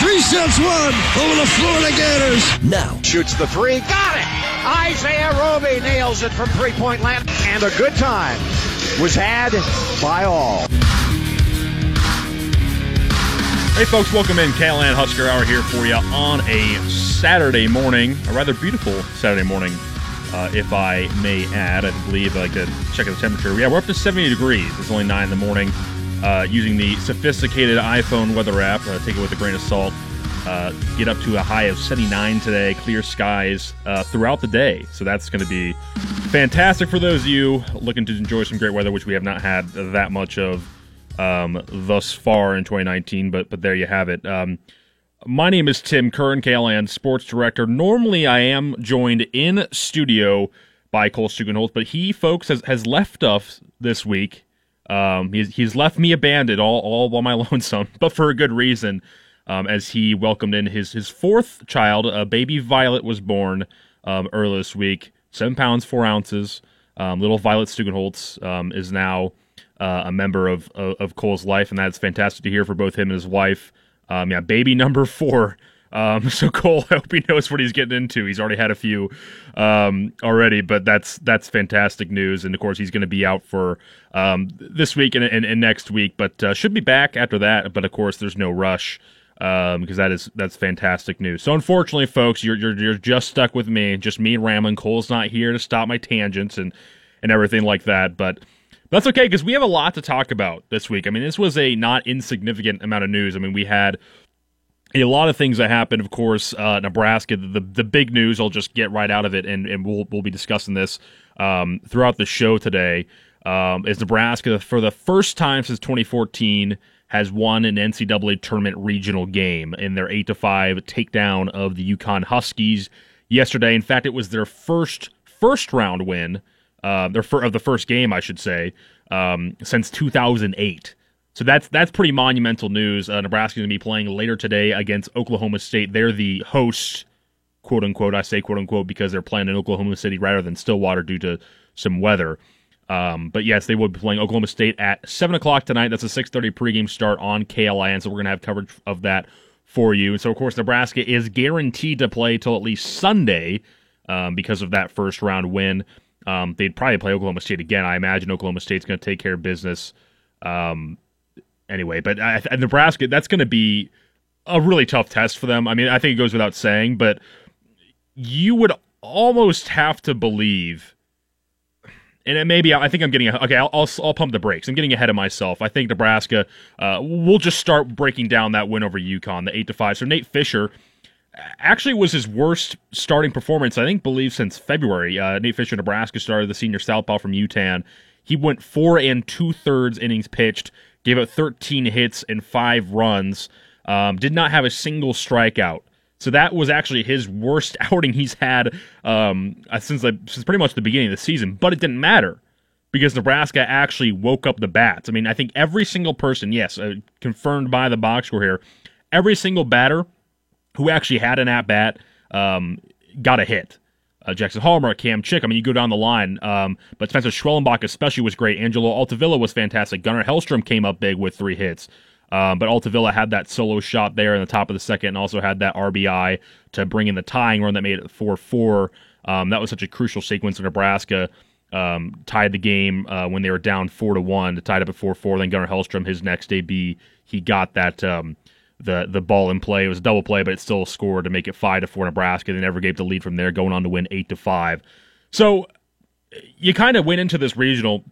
Three sets one over the Florida Gators. Now, Shoots the three. Got it! Isaiah Roby nails it from three point land. And a good time was had by all. Hey, folks, welcome in. KLIN Husker Hour here for you on a Saturday morning, a rather beautiful Saturday morning, uh, if I may add. I believe I could check the temperature. Yeah, we're up to 70 degrees. It's only 9 in the morning. Uh, using the sophisticated iPhone weather app, uh, take it with a grain of salt. Uh, get up to a high of 79 today, clear skies uh, throughout the day. So that's going to be fantastic for those of you looking to enjoy some great weather, which we have not had that much of um, thus far in 2019. But but there you have it. Um, my name is Tim Curran, KLIN Sports Director. Normally, I am joined in studio by Cole Stukenholtz, but he, folks, has, has left us this week. Um, he's, he's left me abandoned all, all by my lonesome, but for a good reason um, as he welcomed in his his fourth child. Uh, baby Violet was born um, earlier this week, seven pounds four ounces. Um, little Violet Stukenholtz um, is now uh, a member of, of, of Cole's life, and that's fantastic to hear for both him and his wife. Um, yeah, baby number four. Um, so Cole, I hope he knows what he's getting into. He's already had a few um, already, but that's that's fantastic news. And of course, he's going to be out for um, this week and, and, and next week, but uh, should be back after that. But of course, there's no rush um, because that is that's fantastic news. So unfortunately, folks, you're you're you're just stuck with me, just me rambling. Cole's not here to stop my tangents and and everything like that, but. That's okay because we have a lot to talk about this week. I mean, this was a not insignificant amount of news. I mean, we had a lot of things that happened. Of course, uh, Nebraska. The the big news. I'll just get right out of it, and, and we'll we'll be discussing this um, throughout the show today. Um, is Nebraska for the first time since 2014 has won an NCAA tournament regional game in their eight to five takedown of the UConn Huskies yesterday. In fact, it was their first first round win, uh, their fir- of the first game, I should say, um, since 2008. So that's that's pretty monumental news. Uh, Nebraska's going to be playing later today against Oklahoma State. They're the host, quote unquote. I say quote unquote because they're playing in Oklahoma City rather than Stillwater due to some weather. Um, but yes, they will be playing Oklahoma State at seven o'clock tonight. That's a six thirty pregame start on KLIN. So we're gonna have coverage of that for you. And so of course Nebraska is guaranteed to play till at least Sunday um, because of that first round win. Um, they'd probably play Oklahoma State again. I imagine Oklahoma State's going to take care of business. Um, anyway, but I, Nebraska, that's going to be a really tough test for them. I mean, I think it goes without saying, but you would almost have to believe and maybe I think I'm getting okay. I'll, I'll, I'll pump the brakes. I'm getting ahead of myself. I think Nebraska. Uh, we'll just start breaking down that win over UConn, the eight to five. So Nate Fisher actually was his worst starting performance. I think believe since February. Uh, Nate Fisher, Nebraska started the senior southpaw from UTAN. He went four and two thirds innings pitched, gave up 13 hits and five runs. Um, did not have a single strikeout. So that was actually his worst outing he's had um, uh, since since pretty much the beginning of the season. But it didn't matter because Nebraska actually woke up the bats. I mean, I think every single person, yes, uh, confirmed by the box score here, every single batter who actually had an at bat um, got a hit. Uh, Jackson Hallmark, Cam Chick. I mean, you go down the line. Um, but Spencer Schwellenbach especially was great. Angelo Altavilla was fantastic. Gunnar Hellstrom came up big with three hits. Um, but Altavilla had that solo shot there in the top of the second and also had that RBI to bring in the tying run that made it 4 4. Um, that was such a crucial sequence of Nebraska. Um, tied the game uh, when they were down 4 to 1, tied up at 4 4. Then Gunnar Hellstrom, his next AB, he got that. Um, the the ball in play. It was a double play, but it still scored to make it five to four Nebraska. They never gave the lead from there, going on to win eight to five. So you kind of went into this regional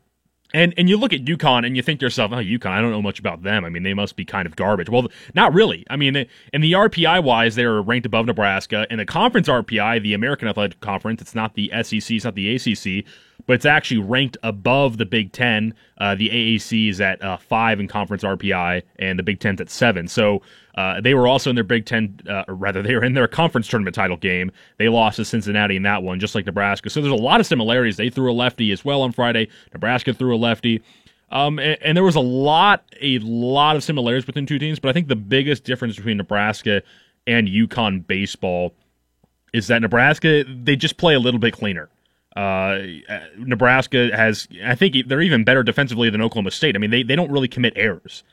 and and you look at UConn and you think to yourself, oh, UConn, I don't know much about them. I mean, they must be kind of garbage. Well, not really. I mean, in the RPI wise, they're ranked above Nebraska. In the conference RPI, the American Athletic Conference, it's not the SEC, it's not the ACC, but it's actually ranked above the Big Ten. Uh, the AAC is at uh, five in conference RPI, and the Big Ten's at seven. So Uh, they were also in their Big Ten, uh, or rather, they were in their conference tournament title game. They lost to Cincinnati in that one, just like Nebraska. So there's a lot of similarities. They threw a lefty as well on Friday. Nebraska threw a lefty. Um, and, and, there was a lot, a lot of similarities between two teams, but I think the biggest difference between Nebraska and UConn baseball is that Nebraska they just play a little bit cleaner. Uh, Nebraska has, I think they're even better defensively than Oklahoma State. I mean, they, they don't really commit errors.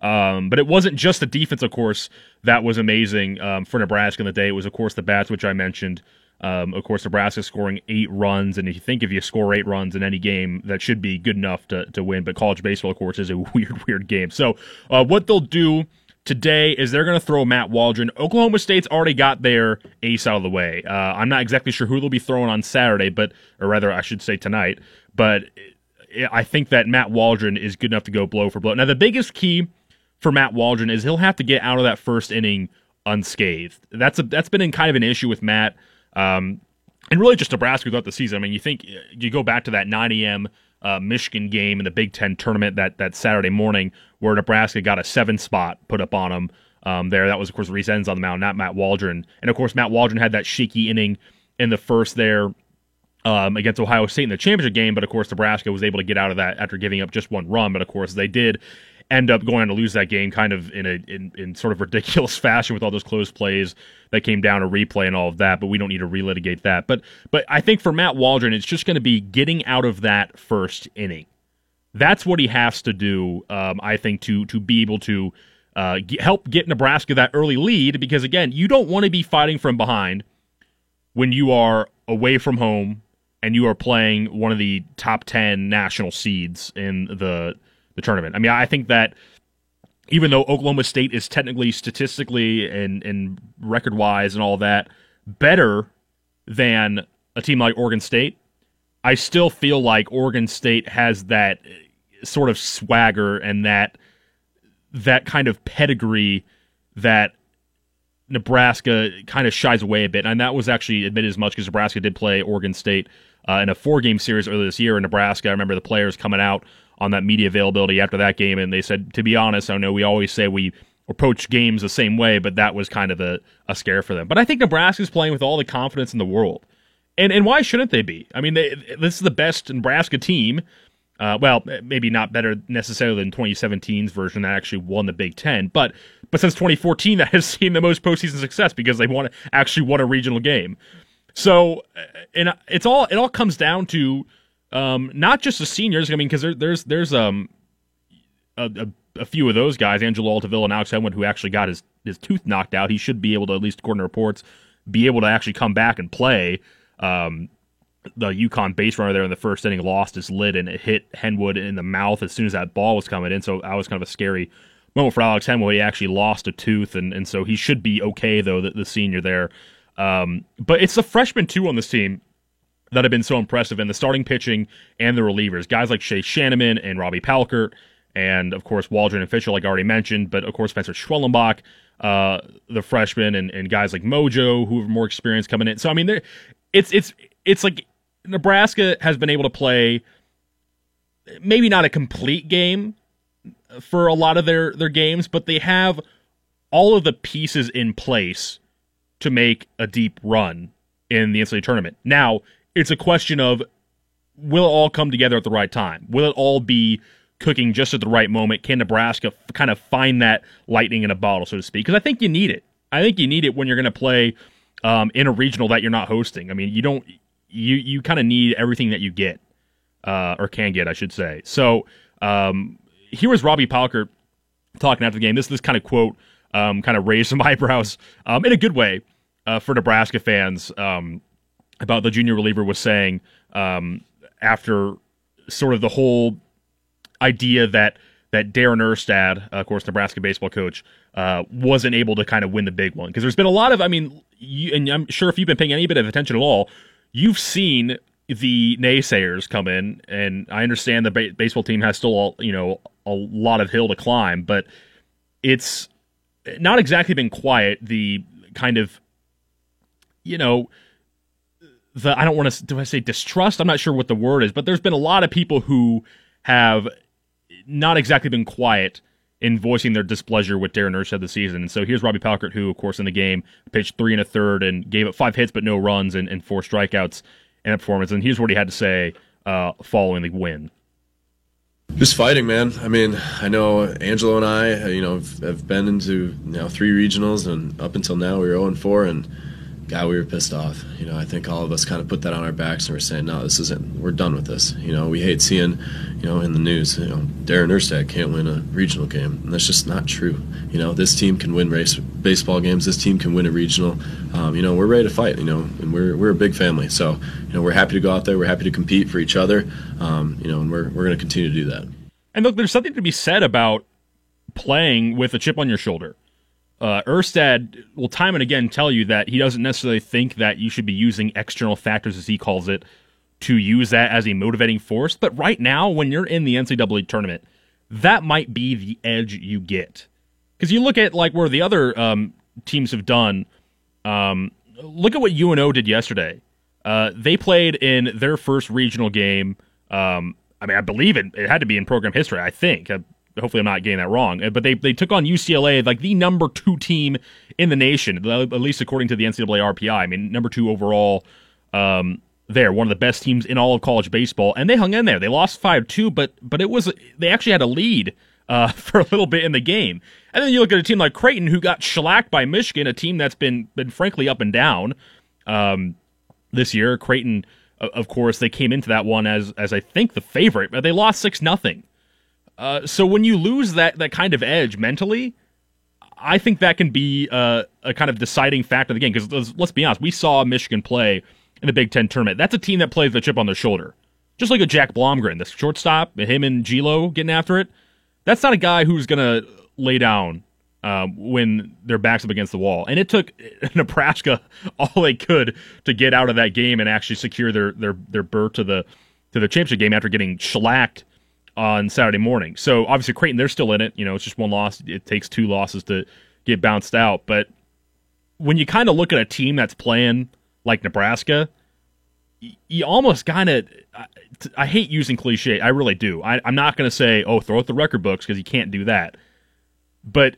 Um, but it wasn't just the defense, of course, that was amazing um, for Nebraska in the day. It was, of course, the bats, which I mentioned. Um, of course, Nebraska scoring eight runs, and if you think if you score eight runs in any game, that should be good enough to, to win. But college baseball, of course, is a weird, weird game. So, uh, what they'll do today is they're going to throw Matt Waldron. Oklahoma State's already got their ace out of the way. Uh, I'm not exactly sure who they'll be throwing on Saturday, but or rather, I should say tonight. But I think that Matt Waldron is good enough to go blow for blow. Now, the biggest key for Matt Waldron is he'll have to get out of that first inning unscathed. That's a that's been in kind of an issue with Matt. Um, and really just Nebraska throughout the season. I mean, you think you go back to that 9 a.m uh, Michigan game in the Big Ten tournament that that Saturday morning, where Nebraska got a seven spot put up on them. Um, there, that was of course Reese Enns on the mound, not Matt Waldron, and of course Matt Waldron had that shaky inning in the first there um, against Ohio State in the championship game, but of course Nebraska was able to get out of that after giving up just one run. But of course they did end up going to lose that game kind of in a in, in sort of ridiculous fashion with all those close plays that came down to replay and all of that, but we don't need to relitigate that. But but I think for Matt Waldron, it's just going to be getting out of that first inning. That's what he has to do, um, I think, to to be able to uh, get, help get Nebraska that early lead. Because again, you don't want to be fighting from behind when you are away from home and you are playing one of the top ten national seeds in the the tournament. I mean, I think that even though Oklahoma State is technically, statistically, and and record wise and all that better than a team like Oregon State, I still feel like Oregon State has that sort of swagger and that that kind of pedigree that Nebraska kind of shies away a bit. And that was actually admitted as much because Nebraska did play Oregon State uh, in a four game series earlier this year in Nebraska. I remember the players coming out on that media availability after that game, and they said, to be honest, I know we always say we approach games the same way, but that was kind of a, a scare for them. But I think Nebraska's playing with all the confidence in the world. And and why shouldn't they be? I mean, they, this is the best Nebraska team. Uh, well, maybe not better necessarily than 2017's version that actually won the Big Ten, but but since 2014 that has seen the most postseason success because they won actually won a regional game. So, and it's all it all comes down to um, not just the seniors. I mean, because there, there's there's um a, a, a, few of those guys, Angelo Altavilla and Alex Henwood, who actually got his his tooth knocked out. He should be able to, at least according to reports, be able to actually come back and play. Um, the UConn base runner there in the first inning lost his lid and it hit Henwood in the mouth as soon as that ball was coming in. So that was kind of a scary moment for Alex Henwood. He actually lost a tooth, and, and so he should be okay though. The, the senior there, um, but it's the freshman too on this team that have been so impressive in the starting pitching and the relievers. Guys like Shay Schanaman and Robbie Palkert, and of course Waldron and Fisher, like I already mentioned, but of course Spencer Schwellenbach, uh, the freshman, and, and guys like Mojo who have more experience coming in. So I mean, it's it's it's like Nebraska has been able to play maybe not a complete game for a lot of their their games, but they have all of the pieces in place to make a deep run in the NCAA tournament. Now, it's a question of will it all come together at the right time? Will it all be cooking just at the right moment? Can Nebraska f- kind of find that lightning in a bottle, so to speak? Because I think you need it. I think you need it when you're going to play um, in a regional that you're not hosting. I mean, you don't. You you kind of need everything that you get uh, or can get, I should say. So um, here was Robbie Palkert talking after the game. This this kind of quote um, kind of raised some eyebrows um, in a good way uh, for Nebraska fans. Um, about the junior reliever was saying um, after sort of the whole idea that that Darren Erstad, of course, Nebraska baseball coach, uh, wasn't able to kind of win the big one because there's been a lot of, I mean, you, and I'm sure if you've been paying any bit of attention at all, you've seen the naysayers come in, and I understand the ba- baseball team has still, you know, a lot of hill to climb, but it's not exactly been quiet. The kind of, you know, the I don't want to do I say distrust? I'm not sure what the word is, but there's been a lot of people who have not exactly been quiet in voicing their displeasure with Darren Erstad this season. And so here's Robbie Palkert, who, of course, in the game pitched three and a third and gave up five hits but no runs and, and four strikeouts in a performance. And here's what he had to say uh, following the win. Just fighting, man. I mean, I know Angelo and I, you know, have been into you know three regionals, and up until now we were 0 and 4, and God, we were pissed off. You know, I think all of us kind of put that on our backs and we're saying, no, this isn't. We're done with this. You know, we hate seeing, you know, in the news, you know, Darren Erstad can't win a regional game, and that's just not true. You know, this team can win race baseball games. This team can win a regional. Um, you know, we're ready to fight. You know, and we're we're a big family, so you know, we're happy to go out there. We're happy to compete for each other. Um, you know, and we're we're going to continue to do that. And look, there's something to be said about playing with a chip on your shoulder. Uh, Erstad will time and again tell you that he doesn't necessarily think that you should be using external factors, as he calls it, to use that as a motivating force. But right now, when you're in the NCAA tournament, that might be the edge you get. Because you look at like where the other um, teams have done. Um, look at what UNO did yesterday. Uh, they played in their first regional game. Um, I mean, I believe it. It had to be in program history. I think. Hopefully I'm not getting that wrong. But they they took on UCLA, like the number two team in the nation, at least according to the NCAA RPI. I mean, number two overall. Um, there, one of the best teams in all of college baseball, and they hung in there. They lost five two, but but it was they actually had a lead uh, for a little bit in the game. And then you look at a team like Creighton, who got shellacked by Michigan, a team that's been been frankly up and down um, this year. Creighton, of course, they came into that one as as I think the favorite, but they lost six nothing. Uh, so when you lose that that kind of edge mentally, I think that can be uh, a kind of deciding factor in the game. Because let's, let's, be honest, we saw Michigan play in the Big Ten tournament. That's a team that plays the chip on their shoulder, just like a Jack Blomgren, the shortstop, him and Gilo getting after it. That's not a guy who's gonna lay down um, when their backs up against the wall. And it took Nebraska all they could to get out of that game and actually secure their their their berth to the to the championship game after getting shellacked on Saturday morning. So obviously Creighton, they're still in it. You know, it's just one loss. It takes two losses to get bounced out. But when you kind of look at a team that's playing like Nebraska, you almost kind of. I hate using cliche. I really do. I, am not going to say, oh, throw out the record books because you can't do that. But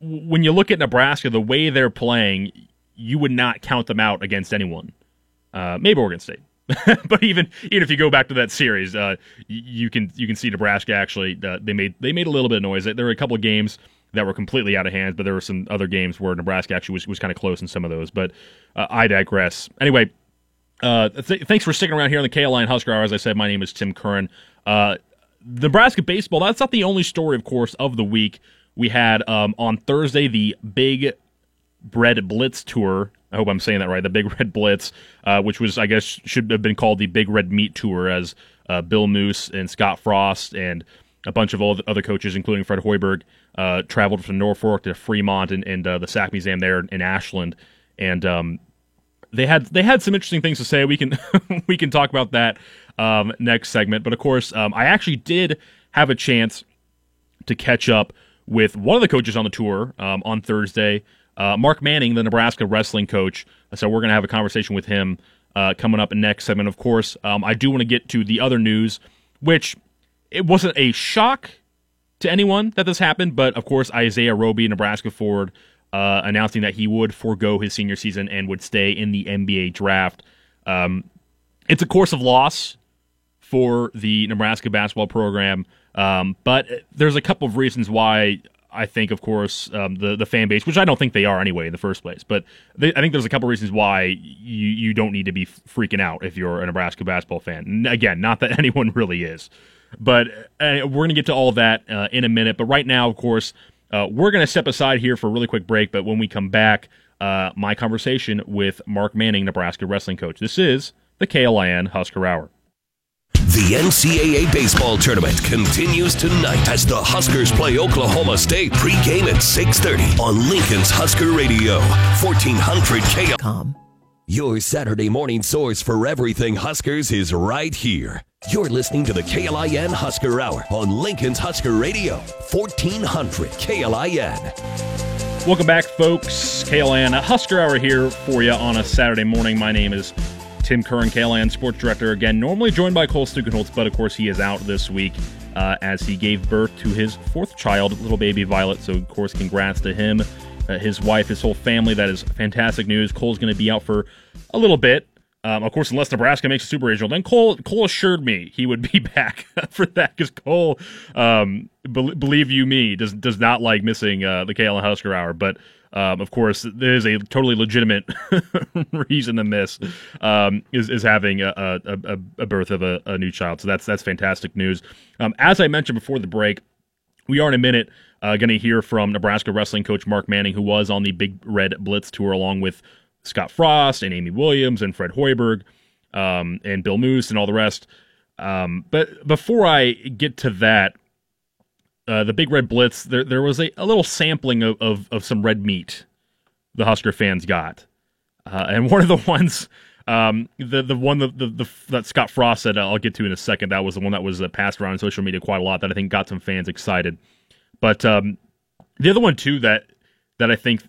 when you look at Nebraska, the way they're playing, you would not count them out against anyone. Uh, maybe Oregon State. but even even if you go back to that series, uh, you can you can see Nebraska actually uh, they made they made a little bit of noise. There were a couple of games that were completely out of hand, but there were some other games where Nebraska actually was, was kind of close in some of those. But uh, I digress. Anyway, uh, th- thanks for sticking around here on the KLIN Husker Hour. As I said, my name is Tim Curran. Uh, Nebraska baseball. That's not the only story, of course, of the week. We had um, on Thursday the Big Bread Blitz tour I hope I'm saying that right. The Big Red Blitz, uh, which was, I guess, should have been called the Big Red Meat Tour, as uh, Bill Moos and Scott Frost and a bunch of other coaches, including Fred Hoiberg, uh, traveled from Norfolk to Fremont and, and uh, the SAC Museum there in Ashland, and um, they had they had some interesting things to say. We can we can talk about that um, next segment. But of course, um, I actually did have a chance to catch up with one of the coaches on the tour um, on Thursday. Uh, Mark Manning, the Nebraska wrestling coach. So we're going to have a conversation with him uh, coming up next segment. Of course, um, I do want to get to the other news, which it wasn't a shock to anyone that this happened, but of course, Isaiah Roby, Nebraska forward, uh, announcing that he would forego his senior season and would stay in the NBA draft. Um, it's a course of loss for the Nebraska basketball program, um, but there's a couple of reasons why I think, of course, um, the the fan base, which I don't think they are anyway in the first place, but they, I think there's a couple reasons why you you don't need to be freaking out if you're a Nebraska basketball fan. Again, not that anyone really is, but uh, we're going to get to all that uh, in a minute. But right now, of course, uh, we're going to step aside here for a really quick break. But when we come back, uh, my conversation with Mark Manning, Nebraska wrestling coach. This is the KLIN Husker Hour. The NCAA baseball tournament continues tonight as the Huskers play Oklahoma State pregame at 6:30 on Lincoln's Husker Radio, 1400 KLIN. Your Saturday morning source for everything Huskers is right here. You're listening to the KLIN Husker Hour on Lincoln's Husker Radio, 1400 KLIN. Welcome back, folks. KLIN Husker Hour here for you on a Saturday morning. My name is Tim Curran, KLIN Sports Director, again, normally joined by Cole Stukenholtz, but of course he is out this week uh, as he gave birth to his fourth child, little baby Violet. So, of course, congrats to him, uh, his wife, his whole family. That is fantastic news. Cole's going to be out for a little bit. Um, of course, unless Nebraska makes a super regional, then Cole Cole assured me he would be back for that because Cole, um, be- believe you me, does does not like missing uh, the KLN Husker Hour. But um, of course, there is a totally legitimate reason to miss um, is is having a, a, a birth of a, a, new child. So that's that's fantastic news. Um, as I mentioned before the break, we are in a minute uh, going to hear from Nebraska wrestling coach Mark Manning, who was on the Big Red Blitz tour along with Scott Frost and Amy Williams and Fred Hoiberg um, and Bill Moos and all the rest. Um, but before I get to that, uh, the Big Red Blitz, there there was a, a little sampling of, of, of some red meat the Husker fans got, uh, and one of the ones. Um, the the one that the, the, that Scott Frost said I'll get to in a second. That was the one that was uh, passed around on social media quite a lot. That I think got some fans excited. But um, the other one too that that I think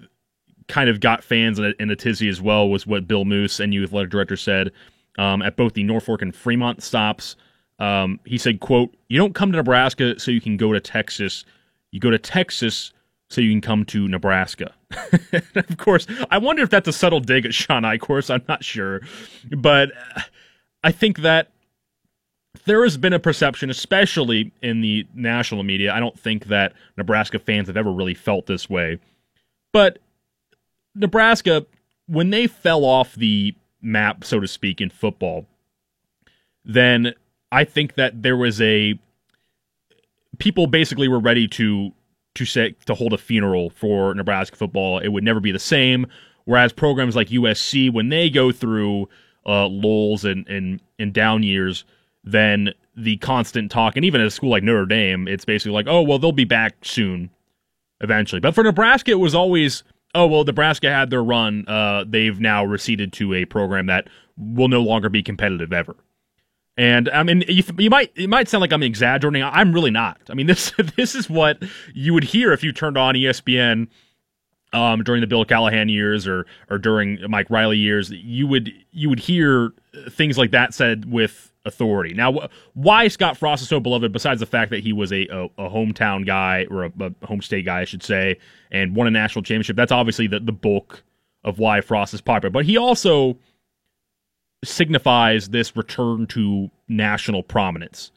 kind of got fans in a, in a tizzy as well was what Bill Moos and youth athletic director said um, at both the Norfolk and Fremont stops. Um, he said, "quote You don't come to Nebraska so you can go to Texas. You go to Texas so you can come to Nebraska." of course, I wonder if that's a subtle dig at Shawn Eichorst. I'm not sure, but I think that there has been a perception, especially in the national media. I don't think that Nebraska fans have ever really felt this way, but Nebraska, when they fell off the map, so to speak, in football, then I think that there was a people basically were ready to to say to hold a funeral for Nebraska football. It would never be the same. Whereas programs like USC, when they go through uh, lulls and, and and down years, then the constant talk, and even at a school like Notre Dame, it's basically like, oh well, they'll be back soon, eventually. But for Nebraska, it was always oh well, Nebraska had their run. Uh, they've now receded to a program that will no longer be competitive ever. And I mean, you, you, might it might sound like I'm exaggerating. I'm really not. I mean, this this is what you would hear if you turned on ESPN um, during the Bill Callahan years or or during Mike Riley years. You would you would hear things like that said with authority. Now, why Scott Frost is so beloved, besides the fact that he was a, a, a hometown guy or a, a, home state guy, I should say, and won a national championship, that's obviously the, the bulk of why Frost is popular. But he also signifies this return to national prominence.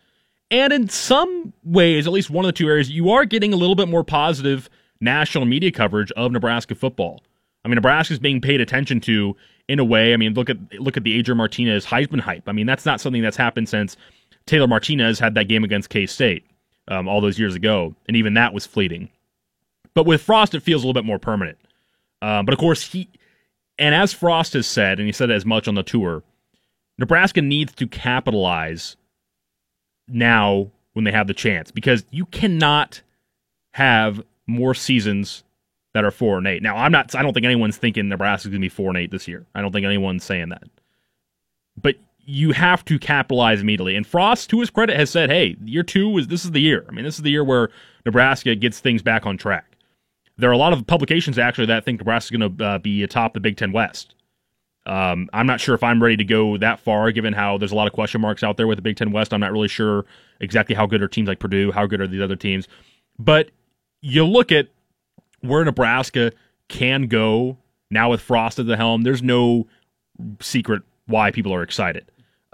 And in some ways, at least one of the two areas, you are getting a little bit more positive national media coverage of Nebraska football. I mean, Nebraska is being paid attention to in a way. I mean, look at look at the Adrian Martinez Heisman hype. I mean, that's not something that's happened since Taylor Martinez had that game against K State um, all those years ago, and even that was fleeting. But with Frost, it feels a little bit more permanent. Um, but of course, he and as Frost has said, and he said as much on the tour, Nebraska needs to capitalize now when they have the chance because you cannot have more seasons that are four and eight. Now, I'm not. I don't think anyone's thinking Nebraska's going to be four and eight this year. I don't think anyone's saying that. But you have to capitalize immediately. And Frost, to his credit, has said, "Hey, year two is this is the year. I mean, this is the year where Nebraska gets things back on track." There are a lot of publications actually that think Nebraska's going to uh, be atop the Big Ten West. Um, I'm not sure if I'm ready to go that far, given how there's a lot of question marks out there with the Big Ten West. I'm not really sure exactly how good are teams like Purdue, how good are these other teams. But you look at where Nebraska can go now with Frost at the helm, there's no secret why people are excited.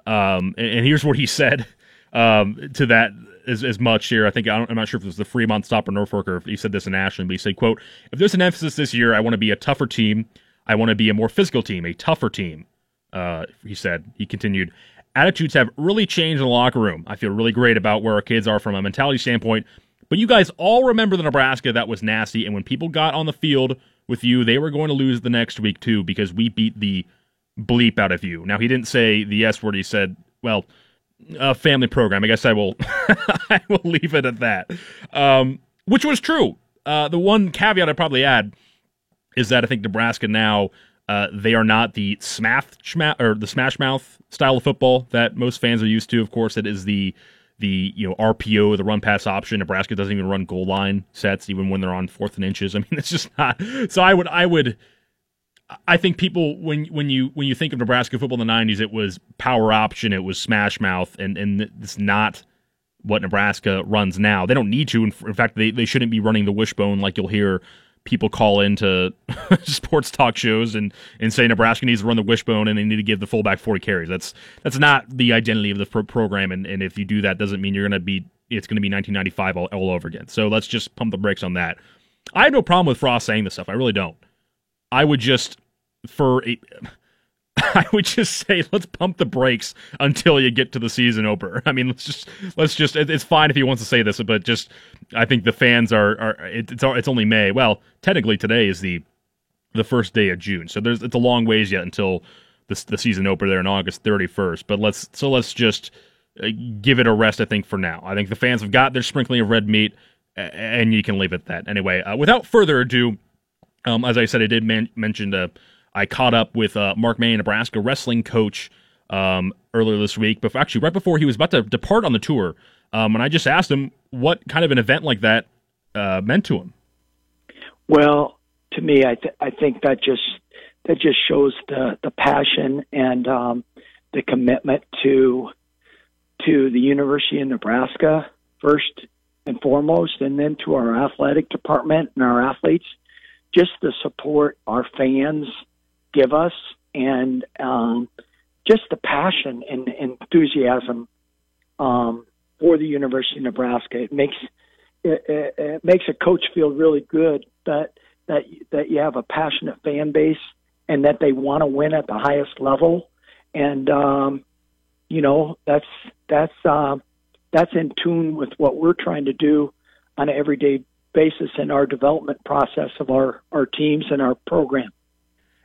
Um, and, and, here's what he said um, to that as, as much here. I think I am not sure if it was the Fremont stop or Norfolk or if he said this in Ashland, but he said, "quote If there's an emphasis this year, I want to be a tougher team. I want to be a more physical team, a tougher team." Uh, he said. He continued. Attitudes have really changed in the locker room. I feel really great about where our kids are from a mentality standpoint. But you guys all remember the Nebraska that was nasty, and when people got on the field with you, they were going to lose the next week too because we beat the bleep out of you. Now he didn't say the S word. He said, "Well, a family program." I guess I will. I will leave it at that. Um, which was true. Uh, the one caveat I'd probably add is that I think Nebraska now uh, they are not the smash or the smash mouth style of football that most fans are used to. Of course, it is the the you know RPO, the run pass option. Nebraska doesn't even run goal line sets even when they're on fourth and inches. I mean, it's just not. So I would I would I think people when when you when you think of Nebraska football in the '90s, it was power option, it was smash mouth, and and it's not what Nebraska runs now. They don't need to. In fact, they, they shouldn't be running the wishbone like you'll hear people call into sports talk shows and, and say Nebraska needs to run the wishbone and they need to give the fullback 40 carries. That's that's not the identity of the pro- program. And, and if you do that, doesn't mean you're going to be it's going to be 1995 all, all over again. So let's just pump the brakes on that. I have no problem with Frost saying this stuff. I really don't. I would just for a I would just say let's pump the brakes until you get to the season opener. I mean, let's just let's just it's fine if he wants to say this, but just I think the fans are are it's it's only May. Well, technically today is the the first day of June, so there's it's a long ways yet until the the season opener there on August 31st. But let's so let's just uh, give it a rest. I think for now, I think the fans have got their sprinkling of red meat, and you can leave it at that. Anyway, uh, without further ado, um, as I said, I did man- mention the I caught up with uh, Mark May, Nebraska wrestling coach, um, earlier this week. But actually, right before he was about to depart on the tour, um, and I just asked him what kind of an event like that uh, meant to him. Well, to me, I th- I think that just that just shows the the passion and um, the commitment to to the University of Nebraska first and foremost, and then to our athletic department and our athletes. Just the support our fans give us and um, just the passion and, enthusiasm um, for the University of Nebraska. It makes it, it, it makes a coach feel really good that that that you have a passionate fan base and that they want to win at the highest level. And um, you know that's that's uh, that's in tune with what we're trying to do on an everyday basis in our development process of our our teams and our program.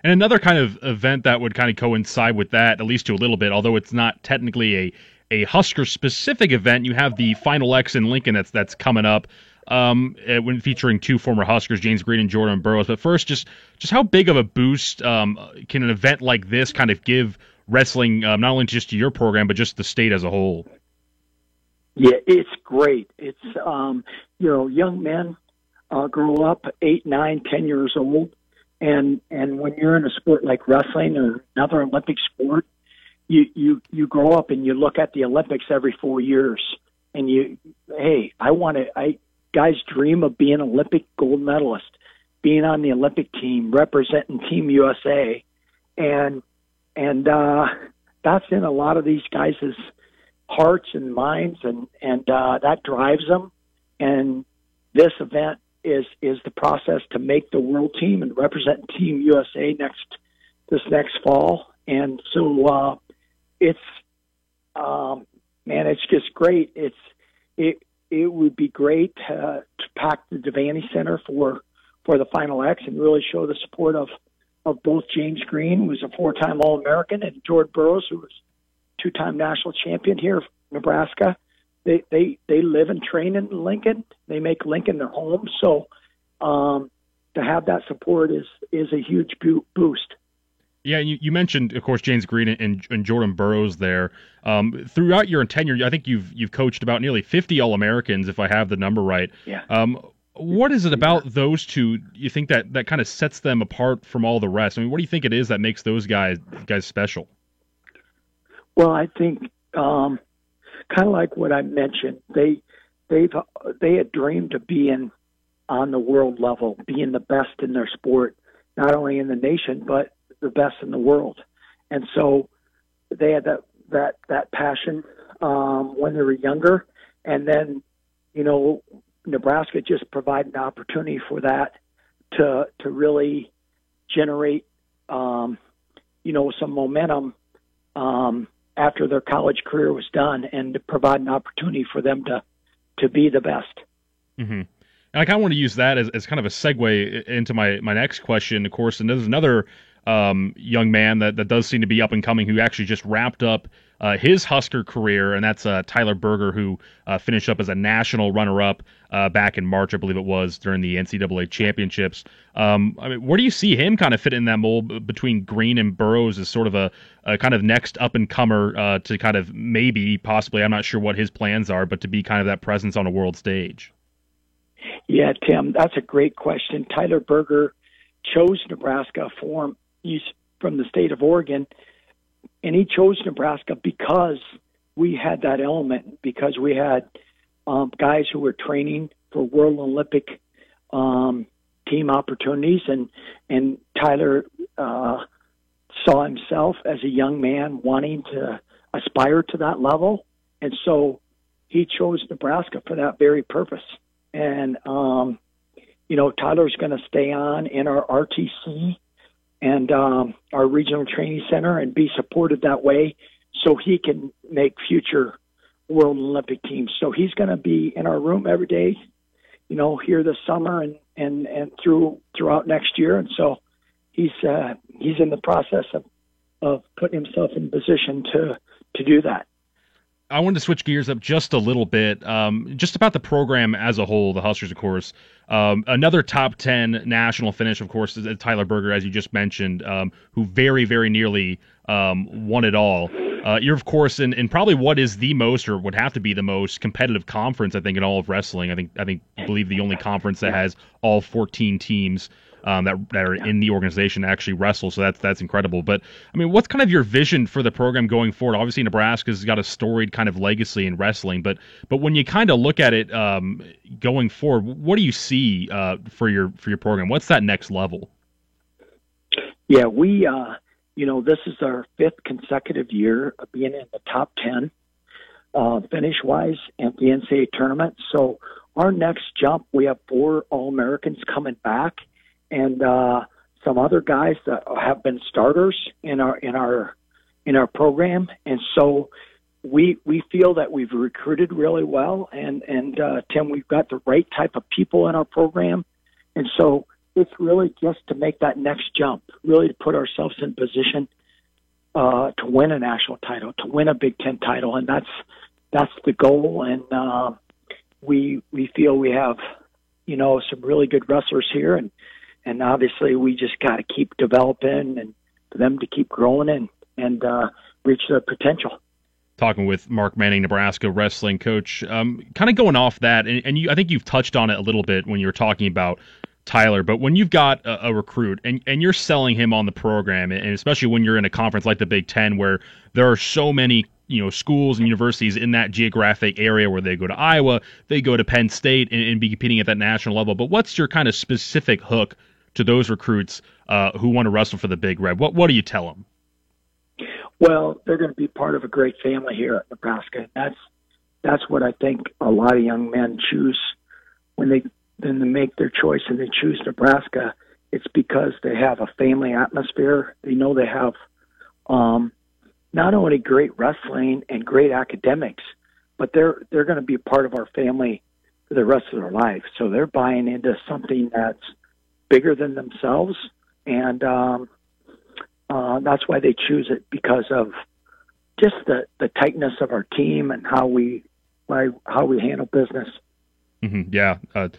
And another kind of event that would kind of coincide with that, at least to a little bit, although it's not technically a a Husker specific event, you have the Final X in Lincoln that's that's coming up. Um, uh, when featuring two former Huskers, James Green and Jordan Burroughs. But first, just just how big of a boost um, can an event like this kind of give wrestling, um, not only just to your program, but just the state as a whole? Yeah, it's great. It's um, you know, young men uh, grow up eight, nine, ten years old, and and when you're in a sport like wrestling or another Olympic sport, you you you grow up and you look at the Olympics every four years, and you hey, I want to. I guys dream of being Olympic gold medalist, being on the Olympic team, representing Team USA, and and uh, that's in a lot of these guys' hearts and minds, and and uh, that drives them. And this event is is the process to make the world team and represent Team USA next this next fall. And so uh, it's um, man, it's just great. It's it it would be great to, to pack the Devaney Center for for the Final X and really show the support of of both James Green, who was a four-time All-American, and George Burroughs, who was two-time national champion here, Nebraska they they they live and train in Lincoln. They make Lincoln their home. So um, to have that support is is a huge boost. Yeah, you, you mentioned, of course, James Green and, and Jordan Burroughs there. Um, throughout your tenure, I think you've you've coached about nearly 50 All Americans, if I have the number right. Yeah. Um, what is it about those two? You think that that kind of sets them apart from all the rest? I mean, what do you think it is that makes those guys guys special? Well, I think um, kind of like what I mentioned. They they've they had dreamed of being on the world level, being the best in their sport, not only in the nation but the best in the world. And so they had that that that passion um, when they were younger, and then you know Nebraska just provided an opportunity for that to to really generate um, you know some momentum um, after their college career was done and to provide an opportunity for them to to be the best. Mm-hmm. And I kind of want to use that as, as kind of a segue into my, my next question, of course. And there's another um, young man that, that does seem to be up and coming who actually just wrapped up uh, his Husker career, and that's uh, Tyler Berger, who uh, finished up as a national runner-up uh, back in March, I believe it was, during the NCAA championships. Um, I mean, where do you see him kind of fit in that mold between Green and Burroughs as sort of a, a kind of next up-and-comer uh, to kind of maybe, possibly, I'm not sure what his plans are, but to be kind of that presence on a world stage? Yeah, Tim, that's a great question. Tyler Berger chose Nebraska for he's from the state of Oregon, and he chose Nebraska because we had that element because we had um, guys who were training for World Olympic um, team opportunities, and and Tyler uh, saw himself as a young man wanting to aspire to that level, and so he chose Nebraska for that very purpose. And um, you know, Tyler's going to stay on in our RTC and um, our regional training center and be supported that way, so he can make future World Olympic teams. So he's going to be in our room every day, you know, here this summer and and and through throughout next year. And so he's uh, he's in the process of of putting himself in position to to do that. I wanted to switch gears up just a little bit, um, just about the program as a whole. The Huskers, of course, um, another top ten national finish, of course, is Tyler Berger, as you just mentioned, um, who very, very nearly um, won it all. Uh, you're, of course, in, in probably what is the most, or would have to be the most competitive conference, I think, in all of wrestling. I think, I think, believe the only conference that has all 14 teams um, that that are in the organization actually wrestle. So that's that's incredible. But I mean, what's kind of your vision for the program going forward? Obviously, Nebraska's got a storied kind of legacy in wrestling, but but when you kind of look at it um, going forward, what do you see uh, for your for your program? What's that next level? Yeah, we. Uh you know, this is our fifth consecutive year of being in the top 10 uh, finish wise at the NCAA tournament. So our next jump, we have four All Americans coming back and uh, some other guys that have been starters in our in our in our program. And so we we feel that we've recruited really well and and uh, Tim, we've got the right type of people in our program. And so it's really just to make that next jump, really to put ourselves in position uh, to win a national title, to win a Big Ten title, and that's that's the goal. And uh, we we feel we have, you know, some really good wrestlers here, and and obviously we just got to keep developing and for them to keep growing and and uh, reach their potential talking with Mark Manning, Nebraska wrestling coach. Um, kind of going off that, and, and you, I think you've touched on it a little bit when you were talking about Tyler, but when you've got a, a, recruit and, and you're selling him on the program, and especially when you're in a conference like the Big Ten where there are so many you know schools and universities in that geographic area where they go to Iowa, they go to Penn State and, and be competing at that national level. But what's your kind of specific hook to those recruits uh, who want to wrestle for the Big Red? What what do you tell them? Well, they're going to be part of a great family here at Nebraska. That's that's what I think a lot of young men choose when they then to make their choice and they choose Nebraska, it's because they have a family atmosphere. They know they have um, not only great wrestling and great academics, but they're they're going to be part of our family for the rest of their life. So they're buying into something that's bigger than themselves, and um, uh, that's why they choose it because of just the the tightness of our team and how we why, how we handle business. Mm-hmm. Yeah. Uh,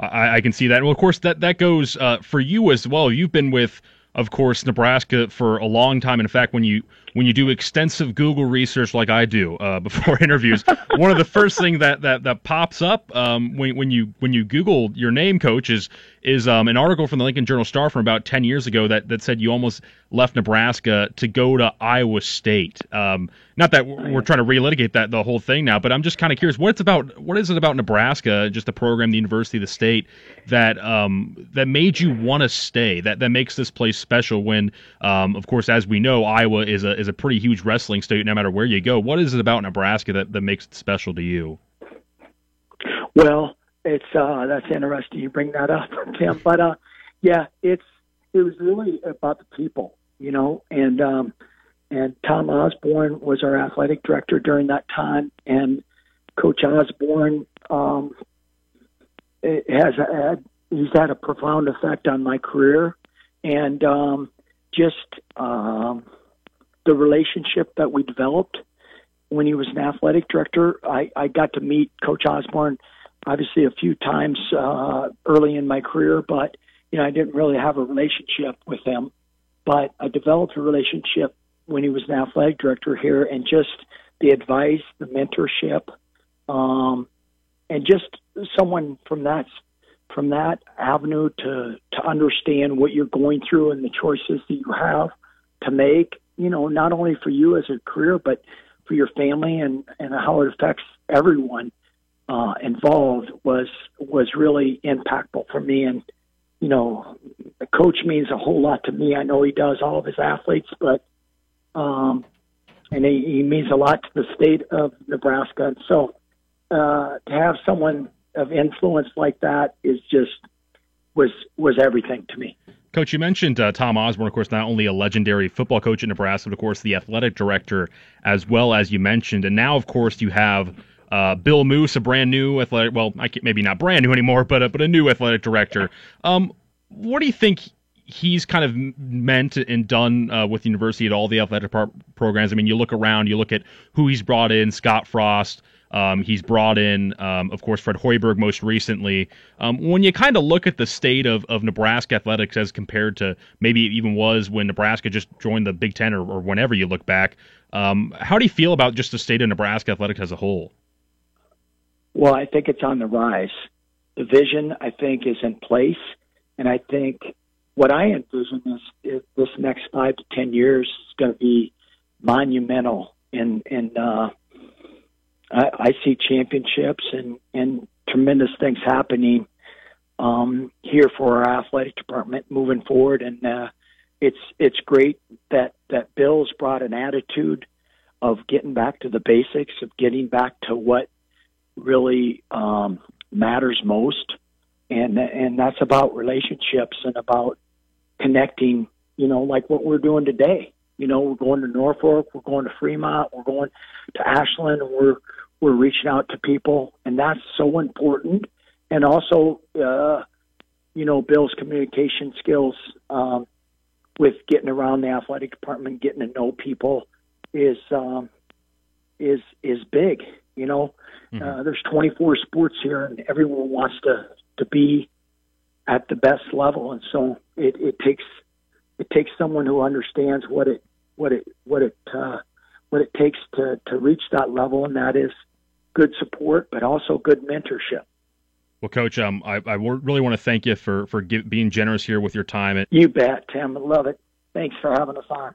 I, I can see that. Well, of course, that that goes uh, for you as well. You've been with, of course, Nebraska for a long time. In fact, when you when you do extensive Google research like I do uh, before interviews, one of the first things that, that, that pops up um, when, when you when you Google your name, coach, is is um, an article from the Lincoln Journal Star from about ten years ago that, that said you almost left Nebraska to go to Iowa State. Um, not that we're, trying to relitigate that the whole thing now, but I'm just kind of curious what it's about. What is it about Nebraska, just the program, the university, the state that um, that made you want to stay? That that makes this place special. When, um, of course, as we know, Iowa is a is is a pretty huge wrestling state no matter where you go. What is it about Nebraska that, that makes it special to you? Well, it's uh, that's interesting you bring that up, Tim. But uh, yeah, it's it was really about the people, you know, and um, and Tom Osborne was our athletic director during that time, and Coach Osborne um, has had he's had a profound effect on my career, and um, just um, the relationship that we developed when he was an athletic director. I, I got to meet Coach Osborne obviously a few times uh, early in my career, but you know I didn't really have a relationship with him. But I developed a relationship when he was an athletic director here, and just the advice, the mentorship, um, and just someone from that from that avenue to to understand what you're going through and the choices that you have to make you know, not only for you as a career, but for your family and and how it affects everyone uh, involved was was really impactful for me. And you know, the coach means a whole lot to me. I know he does all of his athletes, but um, and he, he means a lot to the state of Nebraska. And so uh, to have someone of influence like that is just was was everything to me. Coach, you mentioned uh, Tom Osborne, of course, not only a legendary football coach in Nebraska, but of course the athletic director as well as you mentioned, and now of course you have uh, Bill Moos, a brand new athletic, well, maybe not brand new anymore, but a, but a new athletic director. Um, what do you think he's kind of meant and done uh, with the university at all the athletic programs? I mean, you look around, you look at who he's brought in, Scott Frost. Um, he's brought in, um, of course, Fred Hoiberg most recently. Um, when you kind of look at the state of, of Nebraska athletics as compared to maybe it even was when Nebraska just joined the Big Ten or, or whenever you look back, um, how do you feel about just the state of Nebraska athletics as a whole? Well, I think it's on the rise. The vision, I think, is in place. And I think what I envision is, is this next five to 10 years is going to be monumental. And, and uh, I, I see championships and, and tremendous things happening um, here for our athletic department moving forward. And uh, it's it's great that that Bill's brought an attitude of getting back to the basics, of getting back to what really um, matters most, and and that's about relationships and about connecting. You know, like what we're doing today. You know, we're going to Norfolk, we're going to Fremont, we're going to Ashland, and we're we're reaching out to people, and that's so important. And also, uh, you know, Bill's communication skills um, with getting around the athletic department, getting to know people, is um, is is big. You know, mm-hmm. uh, there's 24 sports here, and everyone wants to to be at the best level, and so it, it takes it takes someone who understands what it what it what it uh, what it takes to to reach that level, and that is good support, but also good mentorship. Well, Coach, um, I, I really want to thank you for for give, being generous here with your time. You bet, Tim. I love it. Thanks for having us on.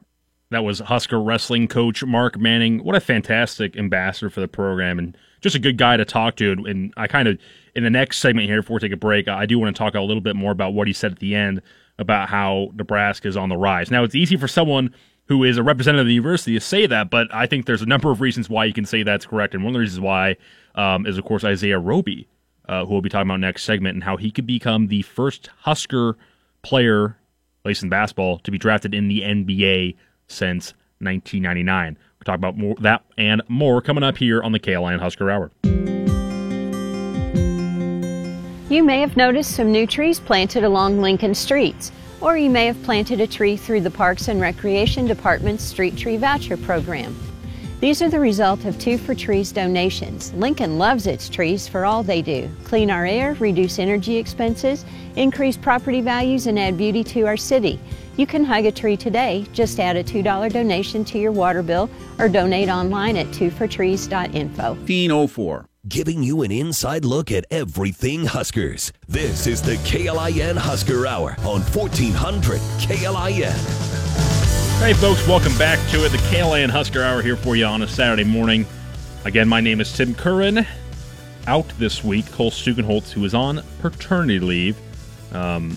That was Husker wrestling coach Mark Manning. What a fantastic ambassador for the program and just a good guy to talk to. And I kind of, in the next segment here, before we take a break, I do want to talk a little bit more about what he said at the end about how Nebraska is on the rise. Now, it's easy for someone who is a representative of the university to say that, but I think there's a number of reasons why you can say that's correct. And one of the reasons why um, is, of course, Isaiah Roby, uh, who we'll be talking about next segment, and how he could become the first Husker player, at least in basketball, to be drafted in the NBA since 1999. We'll talk about more that and more coming up here on the KLIN Husker Hour. You may have noticed some new trees planted along Lincoln streets, or you may have planted a tree through the Parks and Recreation Department's Street Tree Voucher Program. These are the result of Two for Trees donations. Lincoln loves its trees for all they do clean our air, reduce energy expenses, increase property values, and add beauty to our city. You can hug a tree today. Just add a $2 donation to your water bill or donate online at twofortrees.info. 1504. Giving you an inside look at everything Huskers. This is the KLIN Husker Hour on 1400 KLIN. Hey, folks, welcome back to it. The KLIN Husker Hour here for you on a Saturday morning. Again, my name is Tim Curran. Out this week, Cole Stukenholtz, who is on paternity leave. Um,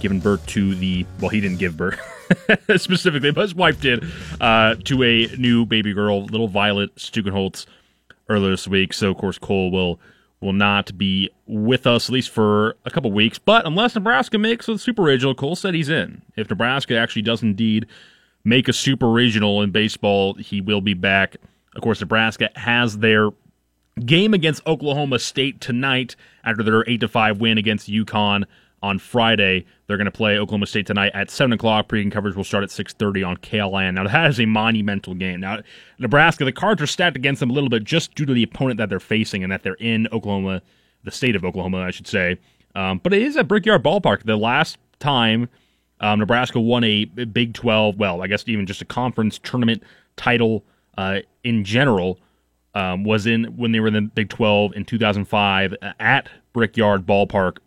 given birth to the well, he didn't give birth specifically, but his wife did uh, to a new baby girl, little Violet Stukenholtz, earlier this week. So of course Cole will will not be with us at least for a couple weeks. But unless Nebraska makes a super regional, Cole said he's in. If Nebraska actually does indeed make a super regional in baseball, he will be back. Of course, Nebraska has their game against Oklahoma State tonight after their eight to five win against UConn on Friday. They're going to play Oklahoma State tonight at 7 o'clock. Pregame coverage will start at 6.30 on KLIN. Now, that is a monumental game. Now, Nebraska, the cards are stacked against them a little bit just due to the opponent that they're facing and that they're in Oklahoma, the state of Oklahoma, I should say. Um, but it is at Brickyard Ballpark. The last time um, Nebraska won a Big 12, well, I guess even just a conference tournament title uh, in general, um, was in when they were in the Big 12 in 2005 at Brickyard Ballpark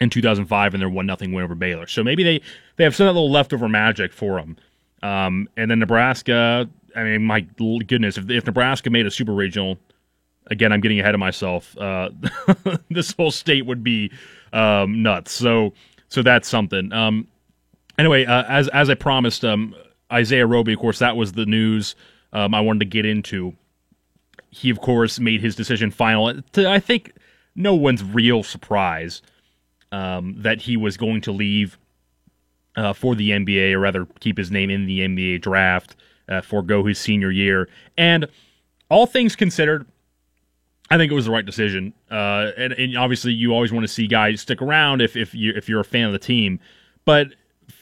in 2005 in their one nothing win over Baylor. So maybe they they have some of that little leftover magic for them. Um, and then Nebraska I mean, my goodness, if, if Nebraska made a super regional, again, I'm getting ahead of myself. Uh, this whole state would be um, nuts. So, so that's something. Um, anyway, uh, as as I promised, um, Isaiah Roby, of course, that was the news um, I wanted to get into. He, of course, made his decision final. To, I think no one's real surprise um, that he was going to leave uh, for the NBA, or rather, keep his name in the NBA draft, uh, forego his senior year. And all things considered, I think it was the right decision. Uh, and, and, obviously, you always want to see guys stick around if if you if you're a fan of the team. But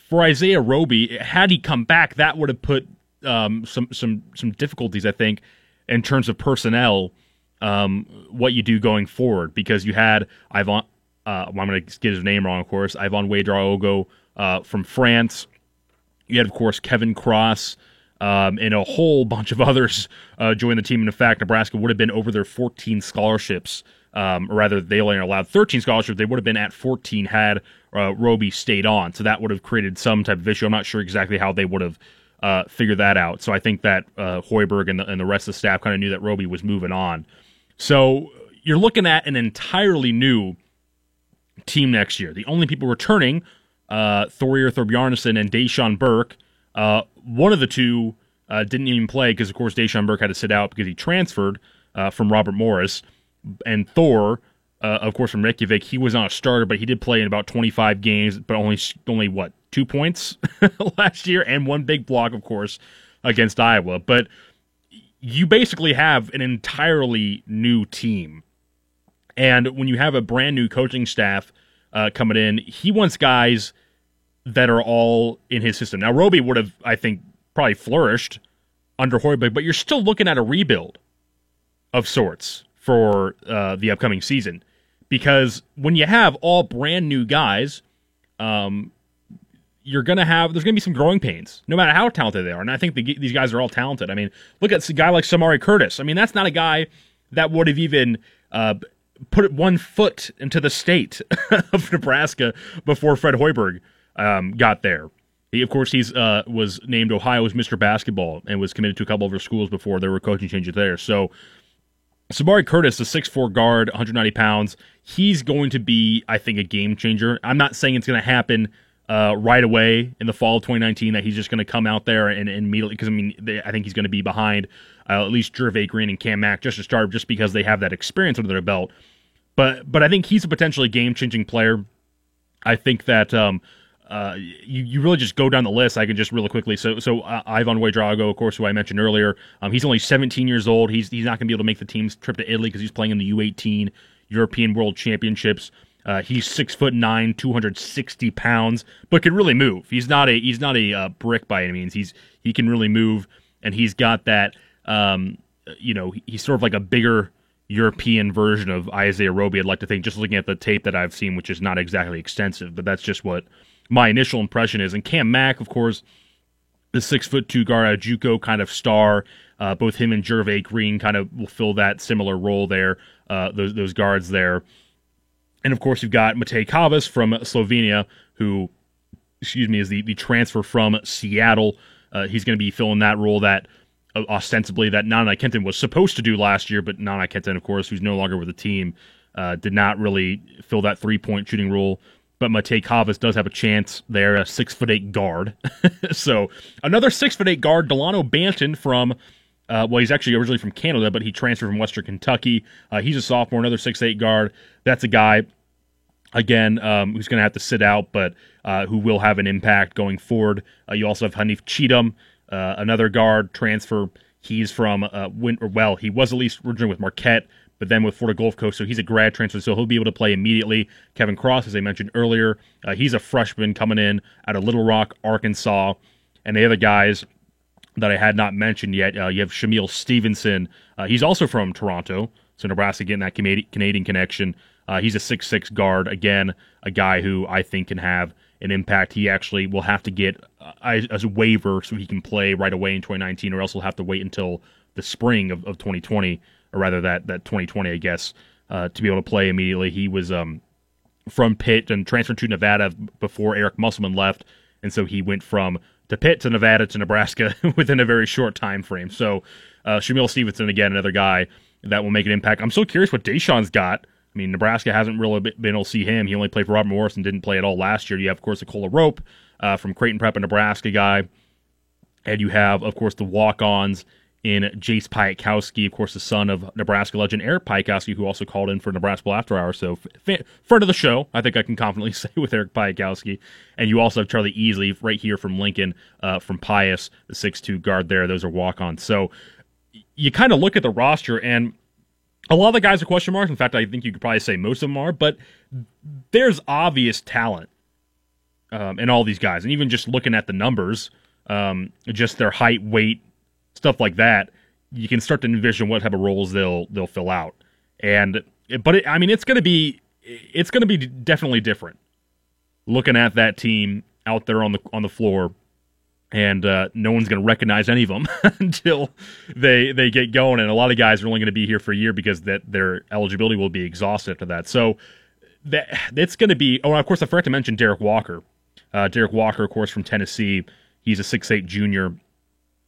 for Isaiah Roby, had he come back, that would have put um, some some some difficulties, I think, in terms of personnel. Um, what you do going forward because you had Ivan. Uh, I'm going to get his name wrong, of course. Ivan Ouedraogo uh, from France. You had, of course, Kevin Cross um, and a whole bunch of others uh, join the team. And in fact, Nebraska would have been over their 14 scholarships. Um, or rather, they only allowed 13 scholarships. They would have been at 14 had uh, Roby stayed on. So that would have created some type of issue. I'm not sure exactly how they would have uh, figured that out. So I think that uh, Hoiberg and the, and the rest of the staff kind of knew that Roby was moving on. So you're looking at an entirely new team next year. The only people returning, uh, Thorir Thorbjarnason and Dachon Burke, uh, one of the two uh, didn't even play because, of course, Dachon Burke had to sit out because he transferred uh, from Robert Morris. And Thor, uh, of course, from Reykjavik, he was not a starter, but he did play in about 25 games, but only only what two points last year and one big block, of course, against Iowa. But you basically have an entirely new team, and when you have a brand new coaching staff uh, coming in, he wants guys that are all in his system. Now, Roby would have, I think, probably flourished under Hoiberg, but you're still looking at a rebuild of sorts for uh, the upcoming season because when you have all brand new guys, um, you're to have there's going to be some growing pains, no matter how talented they are. And I think the, these guys are all talented. I mean, look at a guy like Samari Curtis. I mean, that's not a guy that would have even uh, put one foot into the state of Nebraska before Fred Hoiberg um, got there. He, of course, he's uh, was named Ohio's Mr. Basketball and was committed to a couple of other schools before there were coaching changes there. So, Samari Curtis, a 6'4 guard, 190 pounds, he's going to be, I think, a game changer. I'm not saying it's going to happen uh, right away in the fall of 2019 that he's just going to come out there and, and immediately, because I mean, they, I think he's going to be behind uh, at least Jervay Green and Cam Mack just to start, just because they have that experience under their belt. But but I think he's a potentially game changing player. I think that um, uh, you, you really just go down the list. I can just really quickly. So so uh, Ivan Ouedraogo, of course, who I mentioned earlier, um, he's only 17 years old. He's he's not going to be able to make the team's trip to Italy because he's playing in the U18 European World Championships. Uh, he's six foot nine, 260 pounds, but can really move. He's not a he's not a uh, brick by any means. He's he can really move, and he's got that. Um, you know, he's sort of like a bigger European version of Isaiah Roby. I'd like to think, just looking at the tape that I've seen, which is not exactly extensive, but that's just what my initial impression is. And Cam Mack, of course, the six foot two guard, JUCO kind of star. Uh, both him and Jervay Green kind of will fill that similar role there. Uh, those those guards there, and of course you've got Matej Kavas from Slovenia, who, excuse me, is the the transfer from Seattle. Uh, he's going to be filling that role that uh, ostensibly that Nana Akenten was supposed to do last year, but Nana Akenten, of course, who's no longer with the team, uh, did not really fill that three point shooting role but Matej Kavas does have a chance there, a six foot eight guard. so another six foot eight guard, Delano Banton from. Uh, well, he's actually originally from Canada, but he transferred from Western Kentucky. Uh, he's a sophomore, another six eight guard. That's a guy, again, um, who's going to have to sit out, but uh, who will have an impact going forward. Uh, you also have Haanif Cheatham, uh, another guard transfer. He's from uh, Winter. Well, he was at least originally with Marquette, but then with Florida Gulf Coast, so he's a grad transfer, so he'll be able to play immediately. Kevin Cross, as I mentioned earlier, uh, he's a freshman coming in out of Little Rock, Arkansas. And the other guys that I had not mentioned yet, uh, you have Shamiel Stevenson. He's also from Toronto, so Nebraska getting that Canadian connection. Uh, he's a six-six guard, again, a guy who I think can have an impact. He actually will have to get uh, as a waiver so he can play right away in 2019, or else he'll have to wait until the spring of, of 2020 or rather that that 2020, I guess, uh, to be able to play immediately. He was um, from Pitt and transferred to Nevada before Eric Musselman left, and so he went from to Pitt to Nevada to Nebraska within a very short time frame. So uh, Shamiel Stevenson again, another guy that will make an impact. I'm so curious what Dachon's got. I mean, Nebraska hasn't really been able to see him. He only played for Robert Morris and didn't play at all last year. You have, of course, Akol Arop uh, from Creighton Prep, a Nebraska guy. And you have, of course, the walk ons in Jace Piatkowski, of course, the son of Nebraska legend Eric Piatkowski, who also called in for Nebraska After Hours. So, friend of the show, I think I can confidently say with Eric Piatkowski. And you also have Charlie Easley right here from Lincoln, uh, from Pius, the six-two guard there. Those are walk ons. So, you kind of look at the roster, and a lot of the guys are question marks. In fact, I think you could probably say most of them are, but there's obvious talent um, in all these guys. And even just looking at the numbers, um, just their height, weight, stuff like that, you can start to envision what type of roles they'll they'll fill out. And but it, I mean, it's going to be it's going to be definitely different. Looking at that team out there on the on the floor, and uh, no one's going to recognize any of them until they they get going. And a lot of guys are only going to be here for a year because that their eligibility will be exhausted after that. So that it's going to be. Oh, of course, I forgot to mention Derek Walker. Uh, Derek Walker, of course, from Tennessee. He's a six eight junior